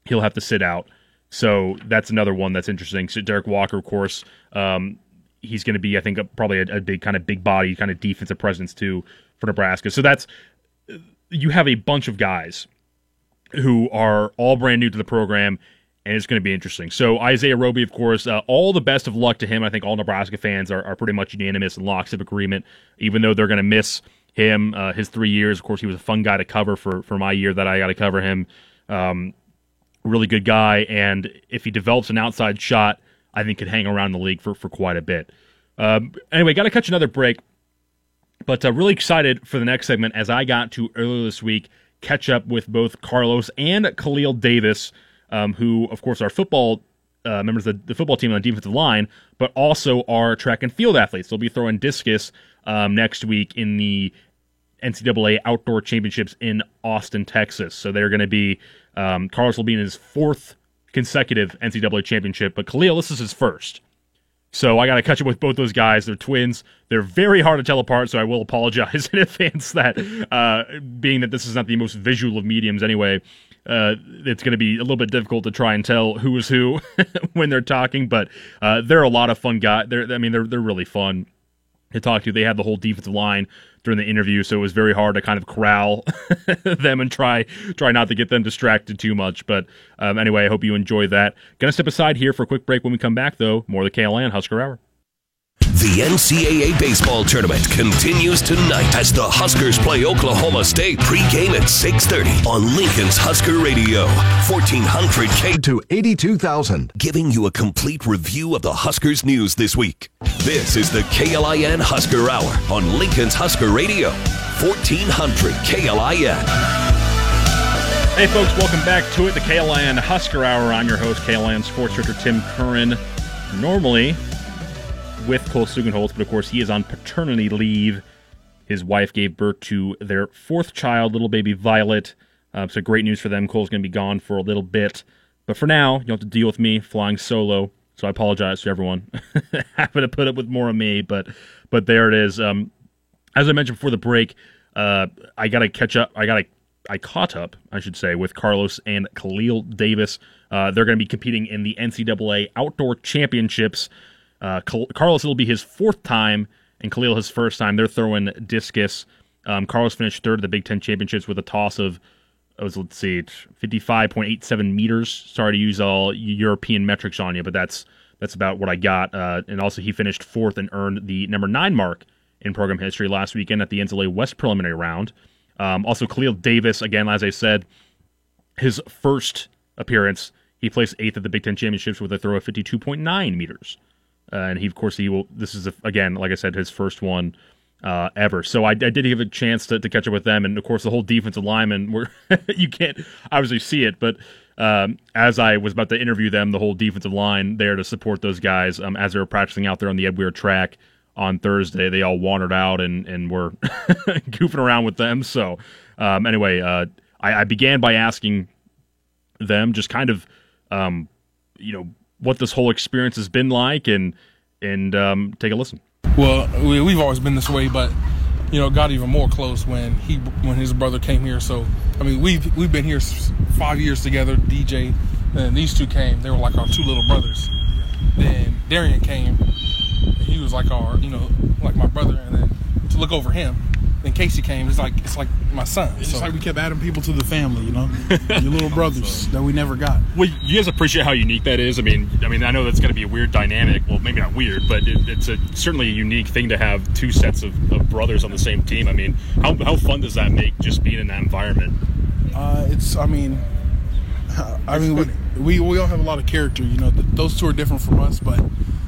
he'll have to sit out. So that's another one that's interesting. So Derek Walker, of course, um, he's going to be, I think, a, probably a, a, big kind of big body kind of defensive presence too for Nebraska. So that's you have a bunch of guys who are all brand new to the program, and it's going to be interesting. So Isaiah Roby, of course, uh, all the best of luck to him. I think all Nebraska fans are, are pretty much unanimous in locks of agreement, even though they're going to miss him uh, his three years. Of course, he was a fun guy to cover for for my year that I got to cover him. Um, really good guy, and if he develops an outside shot, I think could hang around the league for, for quite a bit. Um, anyway, got to catch another break, but uh, really excited for the next segment as I got to earlier this week catch up with both Carlos and Khalil Davis, um, who, of course, are football uh, members of the, the, football team on the defensive line, but also are track and field athletes. They'll be throwing discus um, next week in the NCAA Outdoor Championships in Austin, Texas. So they're going to be um, Carlos will be in his fourth consecutive NCAA championship, but Khalil, this is his first. So I got to catch up with both those guys. They're twins. They're very hard to tell apart, so I will apologize in advance that, uh, being that this is not the most visual of mediums anyway, uh, it's going to be a little bit difficult to try and tell who is who when they're talking. But uh, they're a lot of fun guys. They're, I mean, they're they're really fun to talk to. They had the whole defensive line during the interview, so it was very hard to kind of corral them and try try not to get them distracted too much. But um, anyway, I hope you enjoy that. Gonna step aside here for a quick break. When we come back, though, more of the KLIN Husker Hour. The NCAA baseball tournament continues tonight as the Huskers play Oklahoma State pregame at 6:30 on Lincoln's Husker Radio, 1400 K to 82,000, giving you a complete review of the Huskers news this week. This is the KLIN Husker Hour on Lincoln's Husker Radio, 1400 KLIN. Hey folks, welcome back to it, the KLIN Husker Hour. I'm your host, KLIN Sports Director Tim Curran. Normally, with Cole Stukenholtz, but of course he is on paternity leave. His wife gave birth to their fourth child, little baby Violet. Uh, so great news for them. Cole's going to be gone for a little bit. But for now, you'll have to deal with me flying solo. So I apologize to everyone having to put up with more of me. But but there it is. Um, as I mentioned before the break, uh, I got to catch up. I got to I caught up, I should say, with Carlos and Khalil Davis. Uh, they're going to be competing in the NCAA Outdoor Championships. Uh, Carlos will be his fourth time, and Khalil his first time. They're throwing discus. Um, Carlos finished third at the Big Ten championships with a toss of, was let's see, fifty-five point eight seven meters. Sorry to use all European metrics on you, but that's that's about what I got. Uh, and also, he finished fourth and earned the number nine mark in program history last weekend at the NCAA West preliminary round. Um, also, Khalil Davis, again, as I said, his first appearance, he placed eighth at the Big Ten championships with a throw of fifty-two point nine meters. Uh, and he, of course, he will. This is a, again, like I said, his first one uh, ever. So I, I, did give a chance to, to, catch up with them, and of course, the whole defensive lineman. You can't obviously see it, but um, as I was about to interview them, the whole defensive line there to support those guys um, as they were practicing out there on the Ed Weir track on Thursday, they all wandered out and and were goofing around with them. So um, anyway, uh, I, I, began by asking them just kind of, um, you know what this whole experience has been like and and um, take a listen. Well, we, have always been this way, but you know, got even more close when he when his brother came here. So, I mean, we've we've been here five years together. DJ, and these two came. They were like our two little brothers. Then Darian came. he was like our, you know, like my brother. And then to look over him, then Casey came. It's like it's like my son. It's so. just like we kept adding people to the family, you know, your little brothers that we never got. Well, you guys appreciate how unique that is. I mean, I mean, I know that's going to be a weird dynamic. Well, maybe not weird, but it, it's a certainly a unique thing to have two sets of, of, brothers on the same team. I mean, how how fun does that make just being in that environment? Uh, it's, I mean, I mean, we, we, we all have a lot of character. You know, those two are different from us, but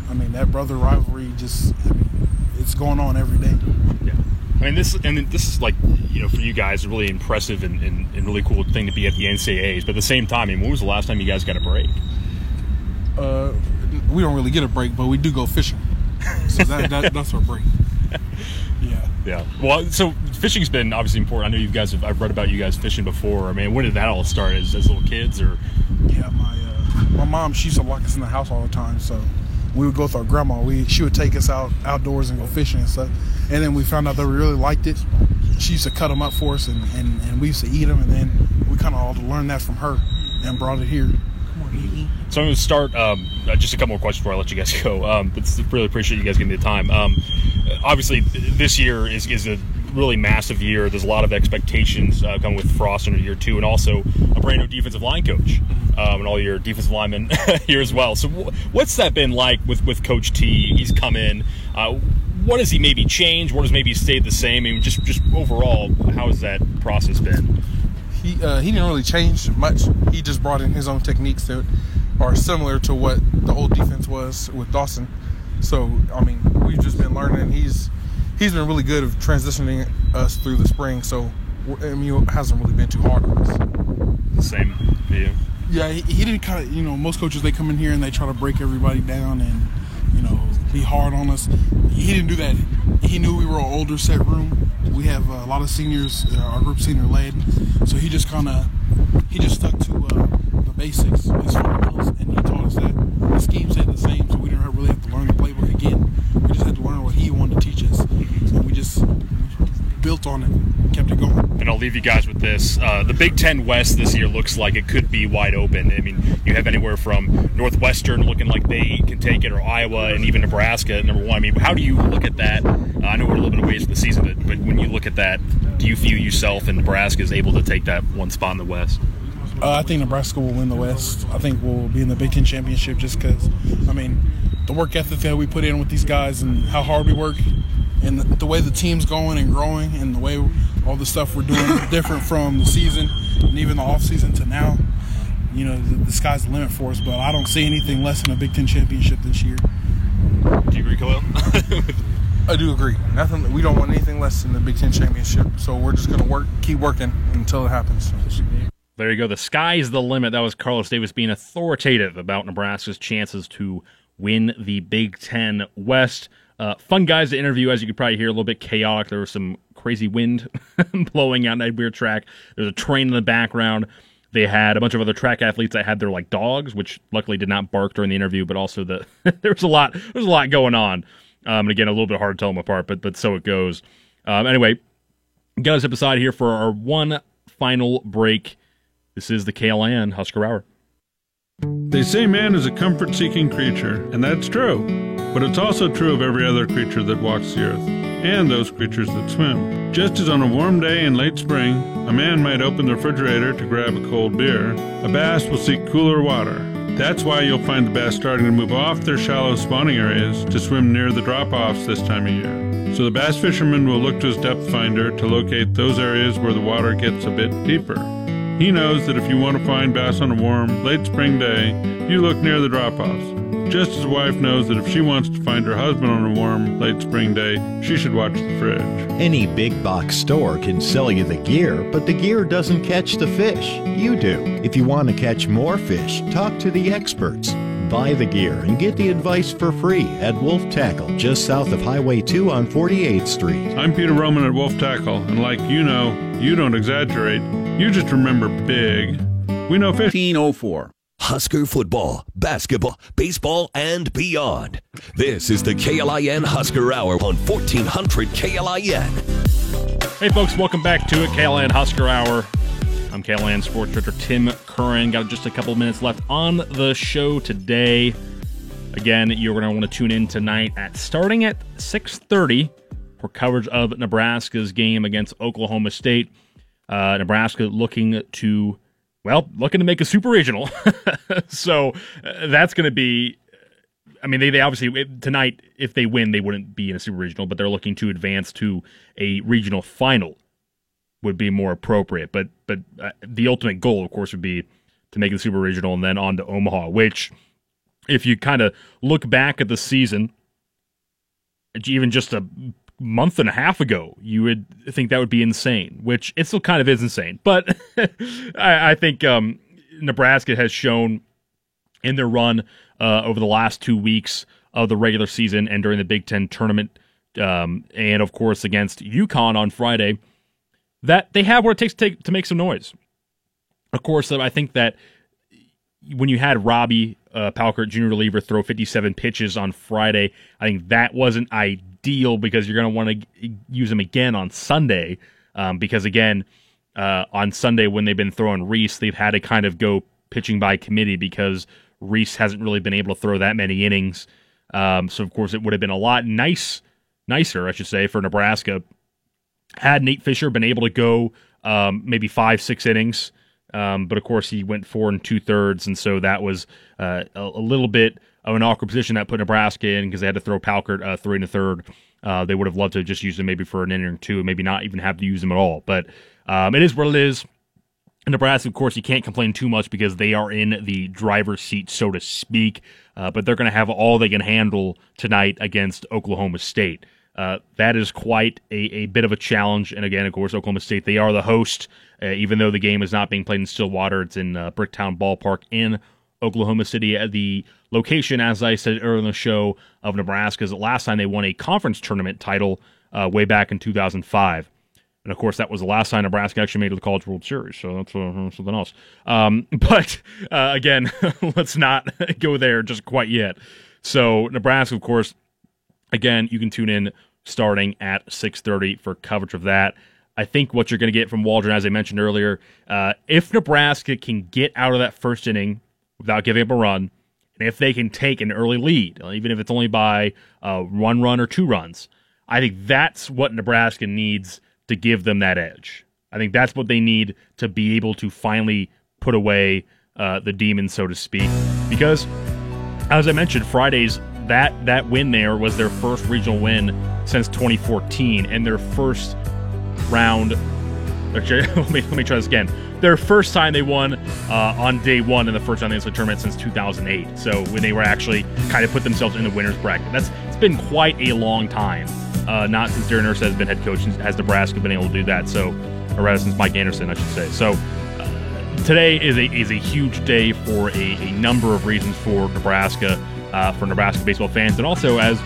I mean, that brother rivalry just, I mean, it's going on every day. Yeah. I mean, this and this is like you know for you guys a really impressive and, and, and, really cool thing to be at the NCAA's. But at the same time, I mean, when was the last time you guys got a break? Uh, we don't really get a break, but we do go fishing. So that, that that's our break. Yeah. Yeah. Well, so fishing's been obviously important. I know you guys have. I've read about you guys fishing before. I mean, when did that all start? As, as little kids, or? Yeah, my uh, my mom she used to lock us in the house all the time, so we would go with our grandma. We she would take us out outdoors and go fishing and stuff. And then we found out that we really liked it. She used to cut them up for us, and, and, and we used to eat them. And then we kind of all learned that from her and brought it here. So I'm going to start um, uh, just a couple more questions before I let you guys go. Um, but really appreciate you guys giving me the time. Um, obviously, this year is, is a really massive year. There's a lot of expectations uh, coming with Frost into year two, and also a brand new defensive line coach, um, and all your defensive linemen here as well. So, w- what's that been like with, with Coach T? He's come in. Uh, what has he maybe changed? What has maybe stayed the same? I mean, just just overall, how has that process been? He uh, he didn't really change much. He just brought in his own techniques that are similar to what the old defense was with Dawson. So I mean, we've just been learning. He's he's been really good of transitioning us through the spring. So I mean, it hasn't really been too hard on us. The same for you. Yeah, he, he didn't kind of you know most coaches they come in here and they try to break everybody down and you know be hard on us. He didn't do that. He knew we were an older set room. We have a lot of seniors. Uh, our group senior led, so he just kind of he just stuck to uh, the basics, his fundamentals, and he taught us that. The scheme said the same, so we didn't really have to learn the playbook again. We just had to learn what he wanted to teach us, we just built on it, kept it going. And I'll leave you guys with this: uh, the Big Ten West this year looks like it could be wide open. I mean, you have anywhere from Northwestern looking like they can take it, or Iowa, and even Nebraska number one. I mean, how do you look at that? Uh, I know we're a little bit away from the season, but, but when you look at that, do you feel yourself and Nebraska is able to take that one spot in the West? Uh, I think Nebraska will win the West. I think we'll be in the Big Ten championship just because, I mean, the work ethic that we put in with these guys and how hard we work, and the, the way the team's going and growing, and the way all the stuff we're doing is different from the season and even the off season to now. You know, the, the sky's the limit for us, but I don't see anything less than a Big Ten championship this year. Do you agree, Khalil? I do agree. Nothing. We don't want anything less than the Big Ten championship. So we're just going to work, keep working until it happens. There you go. The sky's the limit. That was Carlos Davis being authoritative about Nebraska's chances to win the Big Ten West. Uh, fun guys to interview, as you could probably hear, a little bit chaotic. There was some crazy wind blowing out that weird track. There's a train in the background. They had a bunch of other track athletes that had their like dogs, which luckily did not bark during the interview, but also the there was a lot there was a lot going on. Um, and again, a little bit hard to tell them apart, but but so it goes. Um, anyway, got us up aside here for our one final break. This is the KLIN Husker Hour. They say man is a comfort seeking creature, and that's true. But it's also true of every other creature that walks the earth, and those creatures that swim. Just as on a warm day in late spring, a man might open the refrigerator to grab a cold beer, a bass will seek cooler water. That's why you'll find the bass starting to move off their shallow spawning areas to swim near the drop offs this time of year. So the bass fisherman will look to his depth finder to locate those areas where the water gets a bit deeper. He knows that if you want to find bass on a warm, late spring day, you look near the drop offs. Just as wife knows that if she wants to find her husband on a warm, late spring day, she should watch the fridge. Any big box store can sell you the gear, but the gear doesn't catch the fish. You do. If you want to catch more fish, talk to the experts. Buy the gear and get the advice for free at Wolf Tackle, just south of Highway 2 on 48th Street. I'm Peter Roman at Wolf Tackle, and like you know, you don't exaggerate, you just remember big. We know 1504. Husker football, basketball, baseball, and beyond. This is the KLIN Husker Hour on 1400 KLIN. Hey, folks, welcome back to it. KLIN Husker Hour. I'm KLIN Sports Director Tim Curran. Got just a couple minutes left on the show today. Again, you're going to want to tune in tonight at starting at 6:30 for coverage of Nebraska's game against Oklahoma State. Uh, Nebraska looking to, well, looking to make a super regional. so uh, that's going to be. I mean, they, they obviously tonight, if they win, they wouldn't be in a super regional, but they're looking to advance to a regional final would be more appropriate. But but uh, the ultimate goal, of course, would be to make the super regional and then on to Omaha. Which, if you kind of look back at the season, even just a month and a half ago, you would think that would be insane. Which it still kind of is insane. But I, I, think um, Nebraska has shown in their run uh, over the last two weeks of the regular season and during the Big Ten tournament. Um, and of course against UConn on Friday, that they have what it takes to, take, to make some noise. Of course, I think that when you had Robbie uh, Palkert, junior reliever, throw 57 pitches on Friday, I think that wasn't ideal because you're going to want to use him again on Sunday. Um, because again, uh, on Sunday when they've been throwing Reese, they've had to kind of go pitching by committee because Reese hasn't really been able to throw that many innings. Um, so of course, it would have been a lot nice, nicer, I should say, for Nebraska had Nate Fisher been able to go um, maybe five, six innings, um, but of course he went four and two thirds, and so that was uh, a, a, little bit of an awkward position that put Nebraska in because they had to throw Palkert uh, three and a third. Uh, they would have loved to just use him maybe for an inning or two, maybe not even have to use him at all. But um, it is what it is. Nebraska, of course, you can't complain too much because they are in the driver's seat, so to speak. Uh, but they're going to have all they can handle tonight against Oklahoma State. Uh, that is quite a, a bit of a challenge. And again, of course, Oklahoma State, they are the host, uh, even though the game is not being played in Stillwater. It's in uh, Bricktown Ballpark in Oklahoma City. At the location, as I said earlier in the show, of Nebraska's last time they won a conference tournament title uh, way back in 2005. And of course, that was the last time Nebraska actually made to the College World Series. So that's uh, something else. Um, but uh, again, let's not go there just quite yet. So Nebraska, of course, again, you can tune in starting at 6:30 for coverage of that. I think what you're going to get from Waldron, as I mentioned earlier, uh, if Nebraska can get out of that first inning without giving up a run, and if they can take an early lead, uh, even if it's only by uh, one run or two runs, I think that's what Nebraska needs to give them that edge. I think that's what they need to be able to finally put away uh, the demons, so to speak. Because, as I mentioned, Friday's that that win there was their first regional win since 2014, and their first round. Okay, let me let me try this again. Their first time they won uh, on day one in the first round of the tournament since 2008. So when they were actually kind of put themselves in the winners bracket. That's it's been quite a long time. Uh, not since Darin Erstad has been head coach, has Nebraska been able to do that. So, or rather, since Mike Anderson, I should say. So, uh, today is a is a huge day for a, a number of reasons for Nebraska, uh, for Nebraska baseball fans, and also as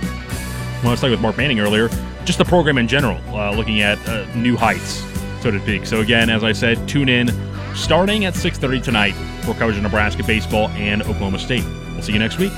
well, I was talking with Mark Manning earlier, just the program in general, uh, looking at uh, new heights, so to speak. So again, as I said, tune in starting at 6:30 tonight for coverage of Nebraska baseball and Oklahoma State. We'll see you next week.